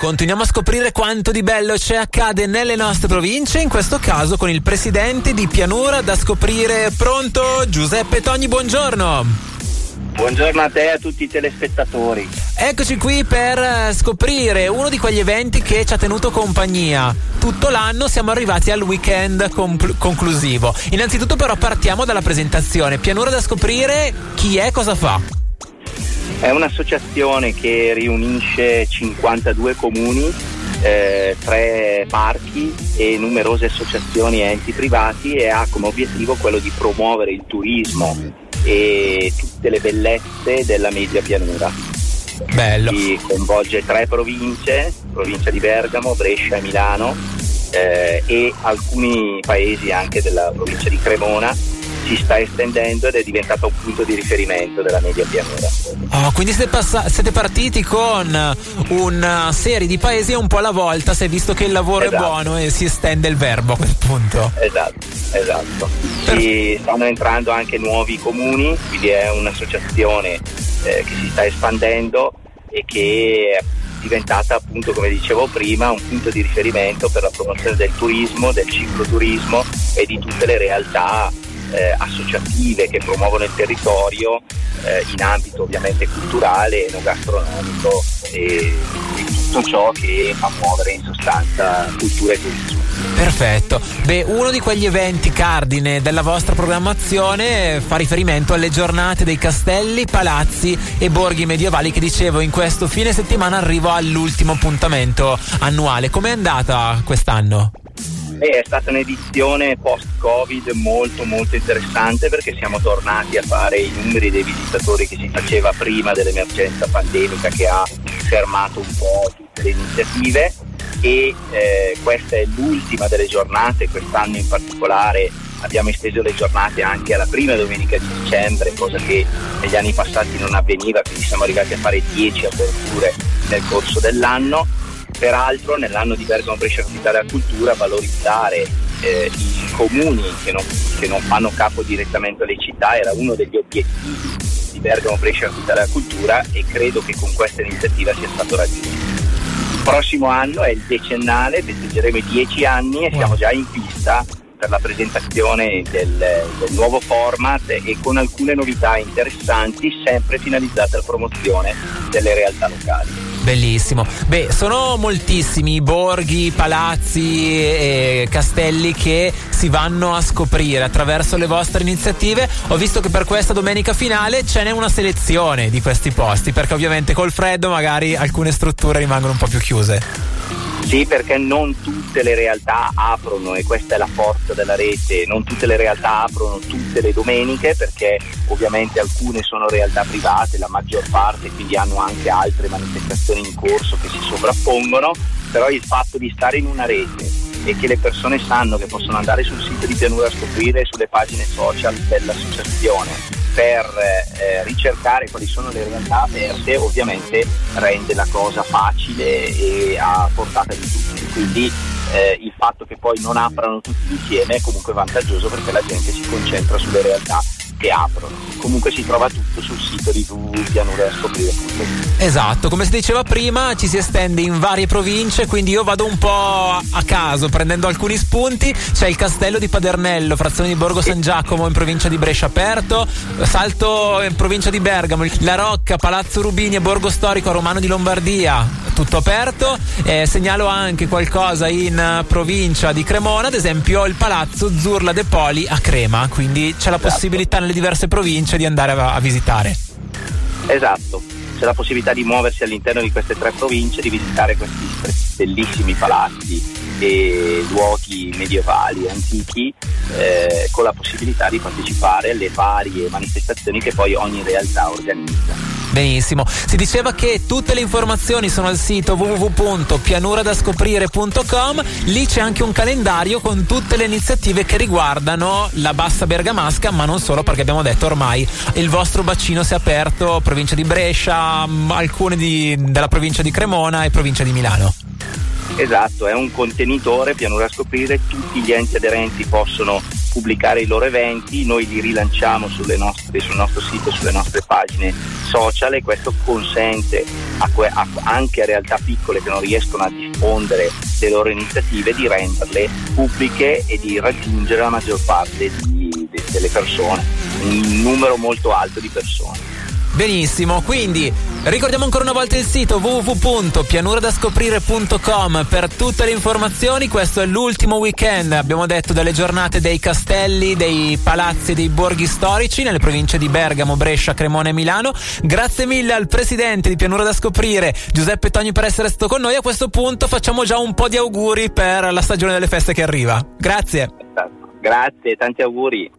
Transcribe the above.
Continuiamo a scoprire quanto di bello c'è accade nelle nostre province, in questo caso con il presidente di Pianura da scoprire. Pronto? Giuseppe Togni, buongiorno. Buongiorno a te e a tutti i telespettatori. Eccoci qui per eh, scoprire uno di quegli eventi che ci ha tenuto compagnia. Tutto l'anno siamo arrivati al weekend compl- conclusivo. Innanzitutto però partiamo dalla presentazione. Pianura da scoprire chi è, cosa fa? È un'associazione che riunisce 52 comuni, eh, tre parchi e numerose associazioni e enti privati e ha come obiettivo quello di promuovere il turismo e tutte le bellezze della media pianura. Bello. Si coinvolge tre province, provincia di Bergamo, Brescia e Milano eh, e alcuni paesi anche della provincia di Cremona si sta estendendo ed è diventato un punto di riferimento della media pianura. Oh, quindi siete, pass- siete, partiti con una serie di paesi un po' alla volta, si è visto che il lavoro esatto. è buono e si estende il verbo a quel punto. Esatto, esatto. Si stanno entrando anche nuovi comuni, quindi è un'associazione eh, che si sta espandendo e che è diventata appunto come dicevo prima un punto di riferimento per la promozione del turismo, del cicloturismo e di tutte le realtà eh, associative che promuovono il territorio eh, in ambito ovviamente culturale, enogastronomico e, e tutto ciò che fa muovere in sostanza cultura e turismo. Perfetto. Beh, uno di quegli eventi cardine della vostra programmazione fa riferimento alle giornate dei castelli, palazzi e borghi medievali che dicevo in questo fine settimana arrivo all'ultimo appuntamento annuale. Com'è andata quest'anno? È stata un'edizione post-Covid molto molto interessante perché siamo tornati a fare i numeri dei visitatori che si faceva prima dell'emergenza pandemica che ha fermato un po' tutte le iniziative. E eh, questa è l'ultima delle giornate, quest'anno in particolare abbiamo esteso le giornate anche alla prima domenica di dicembre, cosa che negli anni passati non avveniva, quindi siamo arrivati a fare 10 aperture nel corso dell'anno Peraltro nell'anno di Bergamo Brescia Capitale della Cultura valorizzare eh, i comuni che non, che non, fanno capo direttamente alle città era uno degli obiettivi di Bergamo Brescia Capitale della Cultura e credo che con questa iniziativa sia stato raggiunto. Il prossimo anno è il decennale, festeggeremo i dieci anni e siamo già in pista per la presentazione del, del, nuovo format e con alcune novità interessanti sempre finalizzate alla promozione delle realtà locali. Bellissimo. Beh, sono moltissimi i borghi, palazzi e castelli che si vanno a scoprire attraverso le vostre iniziative. Ho visto che per questa domenica finale ce n'è una selezione di questi posti, perché ovviamente col freddo magari alcune strutture rimangono un po' più chiuse. Sì, perché non tutte le realtà aprono e questa è la forza della rete, non tutte le realtà aprono tutte le domeniche perché ovviamente alcune sono realtà private, la maggior parte quindi hanno anche altre manifestazioni in corso che si sovrappongono, però il fatto di stare in una rete e che le persone sanno che possono andare sul sito di Pianura a scoprire sulle pagine social dell'associazione per eh, ricercare quali sono le realtà aperte ovviamente rende la cosa facile e a portata di tutti. Quindi eh, il fatto che poi non aprano tutti insieme è comunque vantaggioso perché la gente si concentra sulle realtà che aprono. Comunque si trova tutto sul sito di www.pianureascoprire.it. Esatto, come si diceva prima, ci si estende in varie province, quindi io vado un po' a caso prendendo alcuni spunti. C'è il castello di Padernello, frazione di Borgo San Giacomo in provincia di Brescia aperto, salto in provincia di Bergamo, La Rocca, Palazzo Rubini e Borgo Storico Romano di Lombardia, tutto aperto. Eh, segnalo anche qualcosa in provincia di Cremona, ad esempio il Palazzo Zurla De Poli a Crema, quindi c'è la esatto. possibilità nelle diverse province di andare a, a visitare. Esatto, c'è la possibilità di muoversi all'interno di queste tre province, di visitare questi bellissimi palazzi e luoghi medievali, antichi, eh, con la possibilità di partecipare alle varie manifestazioni che poi ogni realtà organizza. Benissimo. Si diceva che tutte le informazioni sono al sito www.pianuradascoprire.com. Lì c'è anche un calendario con tutte le iniziative che riguardano la bassa bergamasca, ma non solo, perché abbiamo detto ormai il vostro bacino si è aperto, provincia di Brescia, mm, alcune di, della provincia di Cremona e provincia di Milano. Esatto, è un contenitore, pianura a scoprire, tutti gli enti aderenti possono pubblicare i loro eventi, noi li rilanciamo nostre, sul nostro sito, sulle nostre pagine social e questo consente a que- a, anche a realtà piccole che non riescono a diffondere le loro iniziative di renderle pubbliche e di raggiungere la maggior parte di, de- delle persone, un numero molto alto di persone. Benissimo, quindi ricordiamo ancora una volta il sito www.pianuradascoprire.com per tutte le informazioni. Questo è l'ultimo weekend, abbiamo detto, delle giornate dei castelli, dei palazzi, dei borghi storici nelle province di Bergamo, Brescia, Cremona e Milano. Grazie mille al presidente di Pianura da Scoprire, Giuseppe Togni, per essere stato con noi. A questo punto facciamo già un po' di auguri per la stagione delle feste che arriva. Grazie. Grazie, tanti auguri.